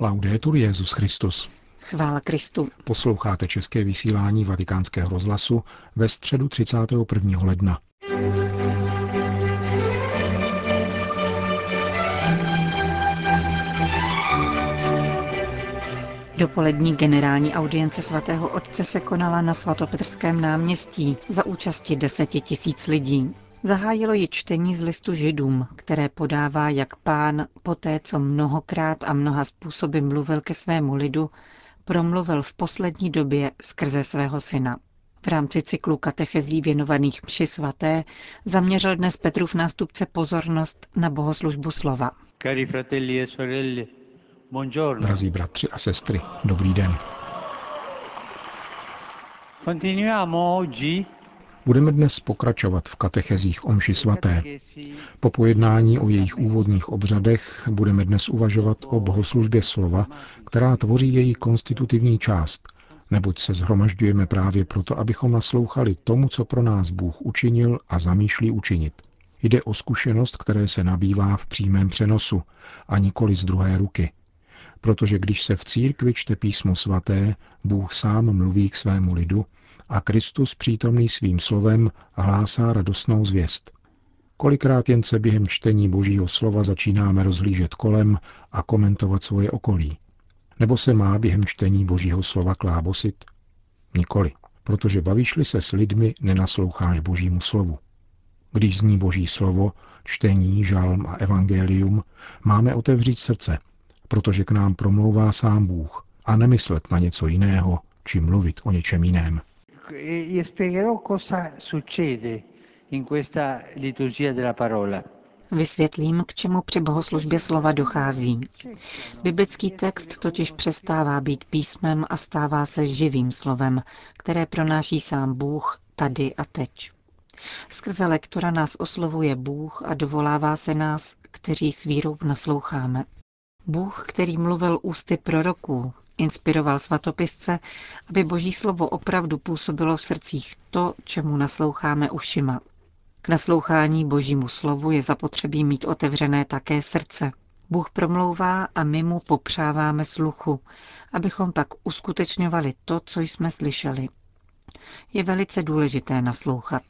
Laudetur Jezus Christus. Chvála Kristu. Posloucháte české vysílání Vatikánského rozhlasu ve středu 31. ledna. Dopolední generální audience svatého otce se konala na svatopetrském náměstí za účasti deseti tisíc lidí. Zahájilo ji čtení z listu židům, které podává, jak pán, poté co mnohokrát a mnoha způsoby mluvil ke svému lidu, promluvil v poslední době skrze svého syna. V rámci cyklu katechezí věnovaných mši svaté zaměřil dnes Petrův nástupce pozornost na bohoslužbu slova. Cari fratelli e sorelle, buongiorno. Drazí bratři a sestry, dobrý den. Continuiamo oggi Budeme dnes pokračovat v katechezích Omši svaté. Po pojednání o jejich úvodních obřadech budeme dnes uvažovat o bohoslužbě slova, která tvoří její konstitutivní část, neboť se zhromažďujeme právě proto, abychom naslouchali tomu, co pro nás Bůh učinil a zamýšlí učinit. Jde o zkušenost, které se nabývá v přímém přenosu a nikoli z druhé ruky. Protože když se v církvi čte písmo svaté, Bůh sám mluví k svému lidu a Kristus přítomný svým slovem hlásá radostnou zvěst. Kolikrát jen se během čtení Božího slova začínáme rozhlížet kolem a komentovat svoje okolí. Nebo se má během čtení Božího slova klábosit? Nikoli, protože bavíš-li se s lidmi, nenasloucháš Božímu slovu. Když zní Boží slovo, čtení, žalm a evangelium, máme otevřít srdce, protože k nám promlouvá sám Bůh a nemyslet na něco jiného, či mluvit o něčem jiném e spiegherò cosa succede in questa liturgia della parola. Vysvětlím, k čemu při bohoslužbě slova dochází. Biblický text totiž přestává být písmem a stává se živým slovem, které pronáší sám Bůh tady a teď. Skrze lektora nás oslovuje Bůh a dovolává se nás, kteří s vírou nasloucháme. Bůh, který mluvil ústy proroků, Inspiroval svatopisce, aby boží slovo opravdu působilo v srdcích to, čemu nasloucháme ušima. K naslouchání božímu slovu je zapotřebí mít otevřené také srdce. Bůh promlouvá a my mu popřáváme sluchu, abychom pak uskutečňovali to, co jsme slyšeli. Je velice důležité naslouchat.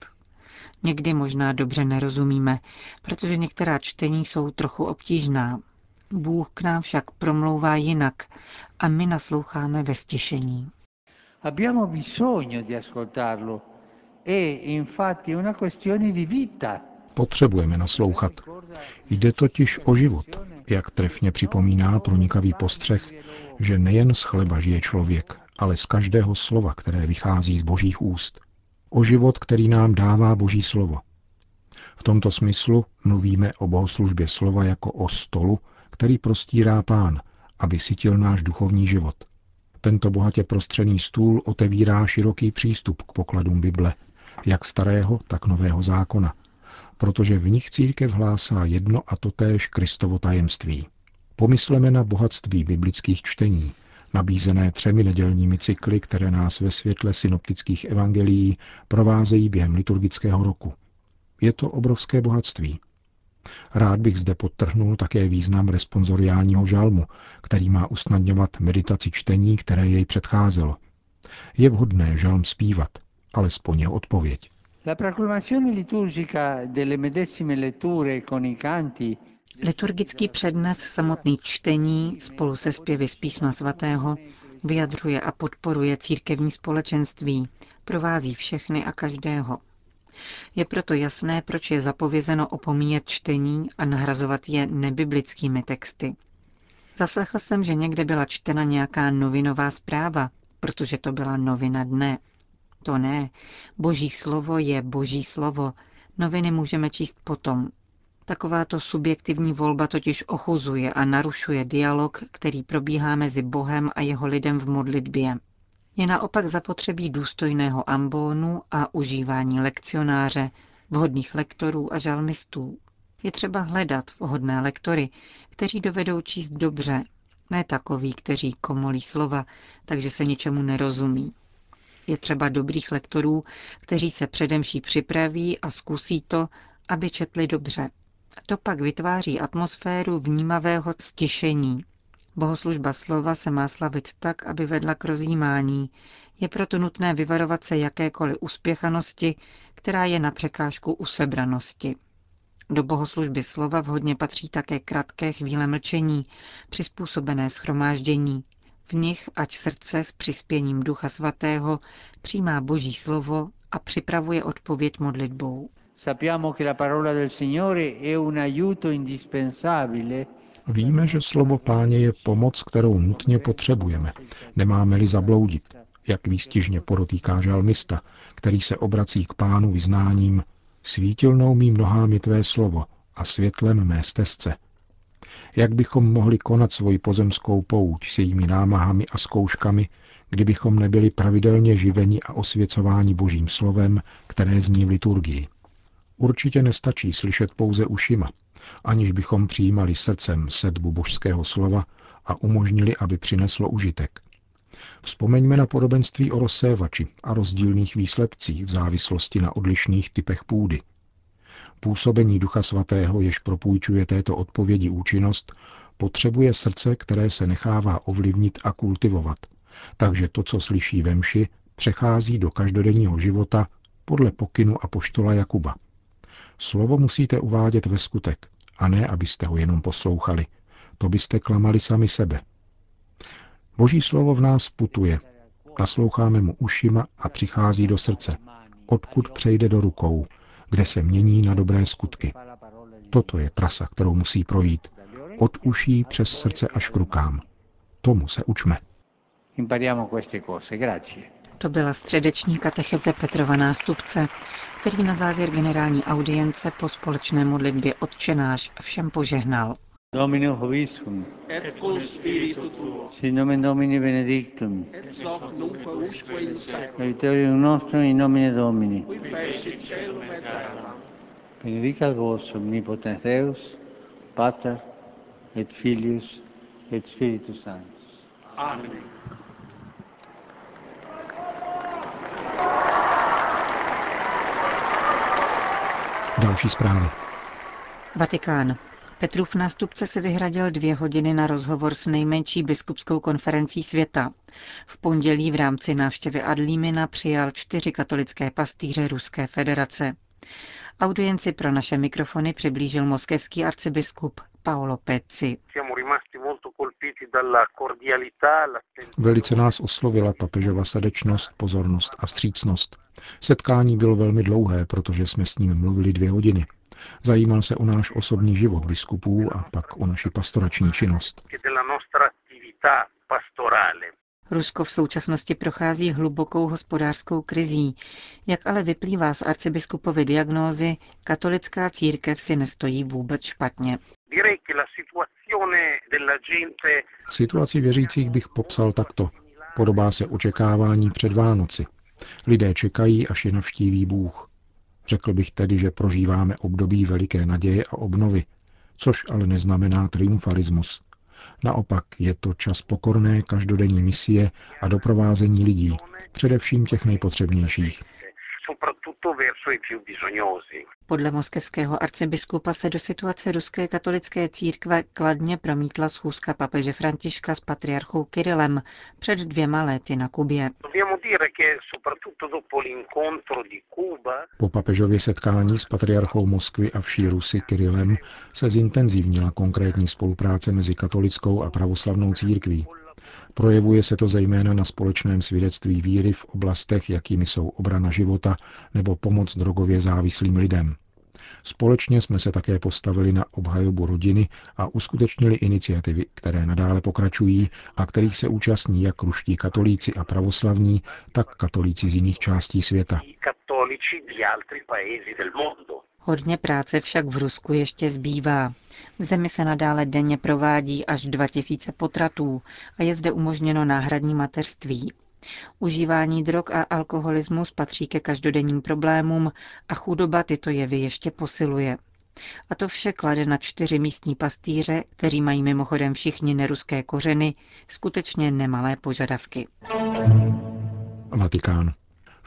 Někdy možná dobře nerozumíme, protože některá čtení jsou trochu obtížná, Bůh k nám však promlouvá jinak a my nasloucháme ve stišení. Abbiamo bisogno di ascoltarlo. È infatti una questione di vita. Potřebujeme naslouchat. Jde totiž o život, jak trefně připomíná pronikavý postřeh, že nejen z chleba žije člověk, ale z každého slova, které vychází z božích úst. O život, který nám dává boží slovo. V tomto smyslu mluvíme o bohoslužbě slova jako o stolu, který prostírá pán, aby sytil náš duchovní život. Tento bohatě prostřený stůl otevírá široký přístup k pokladům Bible, jak starého, tak nového zákona, protože v nich církev hlásá jedno a totéž Kristovo tajemství. Pomysleme na bohatství biblických čtení, nabízené třemi nedělními cykly, které nás ve světle synoptických evangelií provázejí během liturgického roku. Je to obrovské bohatství. Rád bych zde podtrhnul také význam responsoriálního žalmu, který má usnadňovat meditaci čtení, které jej předcházelo. Je vhodné žalm zpívat, alespoň jeho odpověď. La proclamazione liturgica delle medesime letture con i canti Liturgický přednes samotný čtení spolu se zpěvy z písma svatého vyjadřuje a podporuje církevní společenství, provází všechny a každého. Je proto jasné, proč je zapovězeno opomíjet čtení a nahrazovat je nebiblickými texty. Zaslechl jsem, že někde byla čtena nějaká novinová zpráva, protože to byla novina dne. To ne. Boží slovo je boží slovo. Noviny můžeme číst potom. Takováto subjektivní volba totiž ochuzuje a narušuje dialog, který probíhá mezi Bohem a jeho lidem v modlitbě. Je naopak zapotřebí důstojného ambónu a užívání lekcionáře, vhodných lektorů a žalmistů. Je třeba hledat vhodné lektory, kteří dovedou číst dobře, ne takový, kteří komolí slova, takže se ničemu nerozumí. Je třeba dobrých lektorů, kteří se předemší připraví a zkusí to, aby četli dobře. To pak vytváří atmosféru vnímavého stišení. Bohoslužba slova se má slavit tak, aby vedla k rozjímání. Je proto nutné vyvarovat se jakékoliv uspěchanosti, která je na překážku usebranosti. Do bohoslužby slova vhodně patří také krátké chvíle mlčení, přizpůsobené schromáždění. V nich, ať srdce s přispěním Ducha Svatého přijímá Boží slovo a připravuje odpověď modlitbou. Víme, že slovo páně je pomoc, kterou nutně potřebujeme. Nemáme-li zabloudit, jak výstižně podotýká žalmista, který se obrací k pánu vyznáním Svítilnou mým nohám tvé slovo a světlem mé stezce. Jak bychom mohli konat svoji pozemskou pouť s jejími námahami a zkouškami, kdybychom nebyli pravidelně živeni a osvěcováni božím slovem, které zní v liturgii. Určitě nestačí slyšet pouze ušima, aniž bychom přijímali srdcem sedbu božského slova a umožnili, aby přineslo užitek. Vzpomeňme na podobenství o rozsévači a rozdílných výsledcích v závislosti na odlišných typech půdy. Působení Ducha Svatého, jež propůjčuje této odpovědi účinnost, potřebuje srdce, které se nechává ovlivnit a kultivovat. Takže to, co slyší ve mši, přechází do každodenního života podle pokynu a poštola Jakuba. Slovo musíte uvádět ve skutek, a ne, abyste ho jenom poslouchali. To byste klamali sami sebe. Boží slovo v nás putuje. Nasloucháme mu ušima a přichází do srdce, odkud přejde do rukou, kde se mění na dobré skutky. Toto je trasa, kterou musí projít. Od uší přes srdce až k rukám. Tomu se učme. To byla středeční katecheze Petrova nástupce, který na závěr generální audience po společné modlitbě odčenáš všem požehnal. Domino hoviscum. Et cum spiritu tuo. Sin nomen Domini benedictum. Et hoc nunc usque in seculum. Aiuterium nostrum in nomine Domini. Qui fecit celum et terra. Benedicat vos omnipotens Deus, Pater et Filius et Spiritus Sanctus. Amen. Další zprávy. Vatikán. Petrův nástupce se vyhradil dvě hodiny na rozhovor s nejmenší biskupskou konferencí světa. V pondělí v rámci návštěvy Adlímina přijal čtyři katolické pastýře Ruské federace. Audienci pro naše mikrofony přiblížil moskevský arcibiskup Paolo Pezzi. Velice nás oslovila papežova srdečnost, pozornost a střícnost. Setkání bylo velmi dlouhé, protože jsme s ním mluvili dvě hodiny. Zajímal se o náš osobní život biskupů a pak o naši pastorační činnost. Rusko v současnosti prochází hlubokou hospodářskou krizí. Jak ale vyplývá z arcibiskupovy diagnózy, katolická církev si nestojí vůbec špatně. Situaci věřících bych popsal takto. Podobá se očekávání před Vánoci. Lidé čekají, až je navštíví Bůh. Řekl bych tedy, že prožíváme období veliké naděje a obnovy, což ale neznamená triumfalismus. Naopak je to čas pokorné každodenní misie a doprovázení lidí, především těch nejpotřebnějších. Podle moskevského arcibiskupa se do situace ruské katolické církve kladně promítla schůzka papeže Františka s patriarchou Kirilem před dvěma léty na Kubě. Po papežově setkání s patriarchou Moskvy a vší Rusy Kirilem se zintenzivnila konkrétní spolupráce mezi katolickou a pravoslavnou církví. Projevuje se to zejména na společném svědectví víry v oblastech, jakými jsou obrana života nebo pomoc drogově závislým lidem. Společně jsme se také postavili na obhajobu rodiny a uskutečnili iniciativy, které nadále pokračují a kterých se účastní jak ruští katolíci a pravoslavní, tak katolíci z jiných částí světa. Hodně práce však v Rusku ještě zbývá. V zemi se nadále denně provádí až 2000 potratů a je zde umožněno náhradní mateřství. Užívání drog a alkoholismus patří ke každodenním problémům a chudoba tyto jevy ještě posiluje. A to vše klade na čtyři místní pastýře, kteří mají mimochodem všichni neruské kořeny, skutečně nemalé požadavky. Vatikán.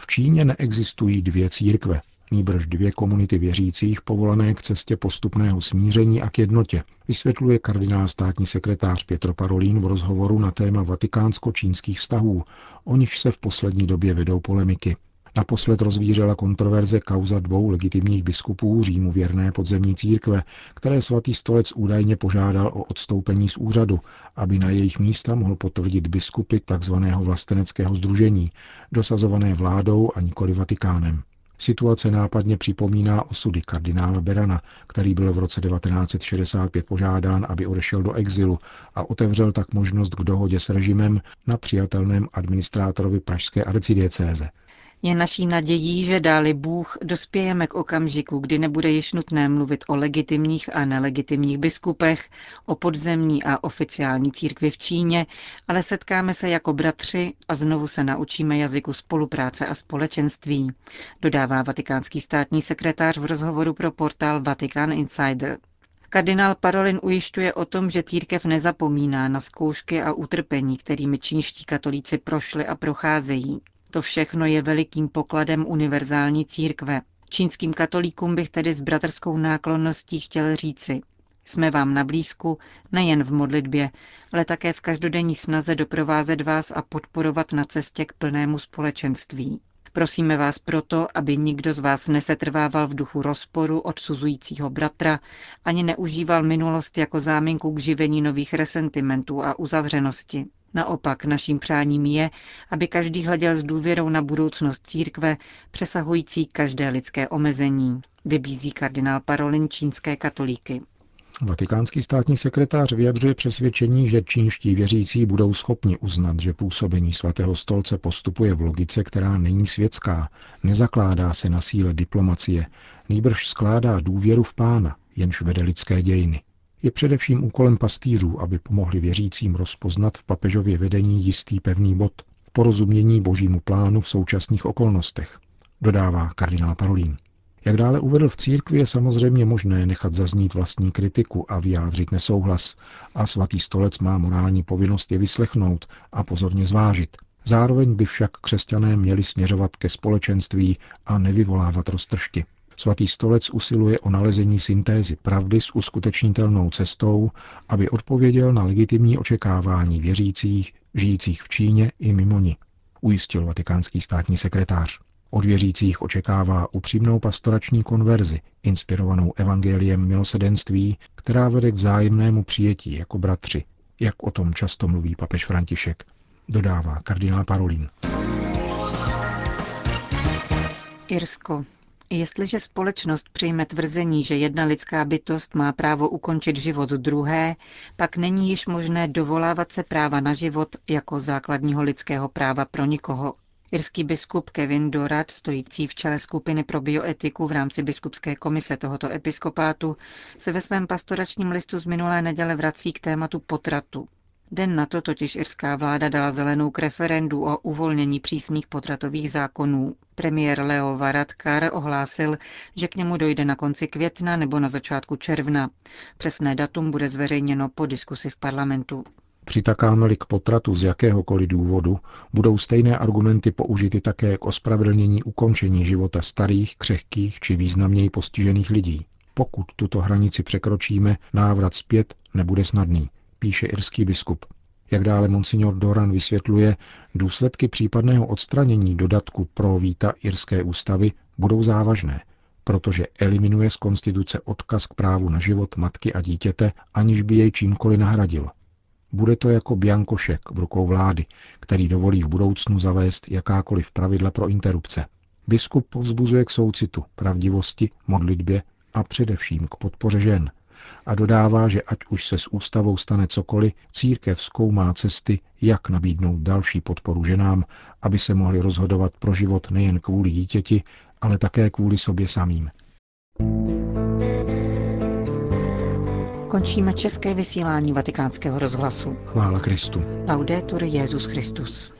V Číně neexistují dvě církve, nýbrž dvě komunity věřících povolané k cestě postupného smíření a k jednotě, vysvětluje kardinál státní sekretář Pietro Parolin v rozhovoru na téma vatikánsko-čínských vztahů, o nichž se v poslední době vedou polemiky. Naposled rozvířela kontroverze kauza dvou legitimních biskupů Římu věrné podzemní církve, které svatý stolec údajně požádal o odstoupení z úřadu, aby na jejich místa mohl potvrdit biskupy tzv. vlasteneckého združení, dosazované vládou a nikoli Vatikánem. Situace nápadně připomíná osudy kardinála Berana, který byl v roce 1965 požádán, aby odešel do exilu a otevřel tak možnost k dohodě s režimem na přijatelném administrátorovi pražské arcidiecéze. Je naší nadějí, že dáli Bůh dospějeme k okamžiku, kdy nebude již nutné mluvit o legitimních a nelegitimních biskupech, o podzemní a oficiální církvi v Číně, ale setkáme se jako bratři a znovu se naučíme jazyku spolupráce a společenství, dodává vatikánský státní sekretář v rozhovoru pro portál Vatican Insider. Kardinál Parolin ujišťuje o tom, že církev nezapomíná na zkoušky a utrpení, kterými čínští katolíci prošli a procházejí. To všechno je velikým pokladem univerzální církve. Čínským katolíkům bych tedy s bratrskou náklonností chtěl říci, jsme vám na blízku nejen v modlitbě, ale také v každodenní snaze doprovázet vás a podporovat na cestě k plnému společenství. Prosíme vás proto, aby nikdo z vás nesetrvával v duchu rozporu odsuzujícího bratra, ani neužíval minulost jako záminku k živení nových resentimentů a uzavřenosti. Naopak naším přáním je, aby každý hleděl s důvěrou na budoucnost církve, přesahující každé lidské omezení, vybízí kardinál Parolin čínské katolíky. Vatikánský státní sekretář vyjadřuje přesvědčení, že čínští věřící budou schopni uznat, že působení svatého stolce postupuje v logice, která není světská, nezakládá se na síle diplomacie, nýbrž skládá důvěru v pána, jenž vede lidské dějiny. Je především úkolem pastýřů, aby pomohli věřícím rozpoznat v papežově vedení jistý pevný bod, porozumění božímu plánu v současných okolnostech, dodává kardinál Parolín. Jak dále uvedl v církvi, je samozřejmě možné nechat zaznít vlastní kritiku a vyjádřit nesouhlas, a svatý stolec má morální povinnost je vyslechnout a pozorně zvážit. Zároveň by však křesťané měli směřovat ke společenství a nevyvolávat roztržky. Svatý stolec usiluje o nalezení syntézy pravdy s uskutečnitelnou cestou, aby odpověděl na legitimní očekávání věřících, žijících v Číně i mimo ní, ujistil vatikánský státní sekretář. Od věřících očekává upřímnou pastorační konverzi, inspirovanou evangeliem milosedenství, která vede k vzájemnému přijetí jako bratři, jak o tom často mluví papež František, dodává kardinál Parolin. Irsko. Jestliže společnost přijme tvrzení, že jedna lidská bytost má právo ukončit život druhé, pak není již možné dovolávat se práva na život jako základního lidského práva pro nikoho. Irský biskup Kevin Dorat, stojící v čele skupiny pro bioetiku v rámci biskupské komise tohoto episkopátu, se ve svém pastoračním listu z minulé neděle vrací k tématu potratu. Den na to totiž irská vláda dala zelenou k referendu o uvolnění přísných potratových zákonů. Premiér Leo Varadkar ohlásil, že k němu dojde na konci května nebo na začátku června. Přesné datum bude zveřejněno po diskusi v parlamentu. Přitakáme-li k potratu z jakéhokoliv důvodu, budou stejné argumenty použity také k ospravedlnění ukončení života starých, křehkých či významněji postižených lidí. Pokud tuto hranici překročíme, návrat zpět nebude snadný, píše irský biskup. Jak dále monsignor Doran vysvětluje, důsledky případného odstranění dodatku pro víta irské ústavy budou závažné, protože eliminuje z konstituce odkaz k právu na život matky a dítěte, aniž by jej čímkoliv nahradil. Bude to jako biankošek v rukou vlády, který dovolí v budoucnu zavést jakákoliv pravidla pro interrupce. Biskup povzbuzuje k soucitu, pravdivosti, modlitbě a především k podpoře žen, a dodává, že ať už se s ústavou stane cokoliv, církev zkoumá cesty, jak nabídnout další podporu ženám, aby se mohli rozhodovat pro život nejen kvůli dítěti, ale také kvůli sobě samým. Končíme české vysílání vatikánského rozhlasu. Chvála Kristu. Laudetur Jezus Christus.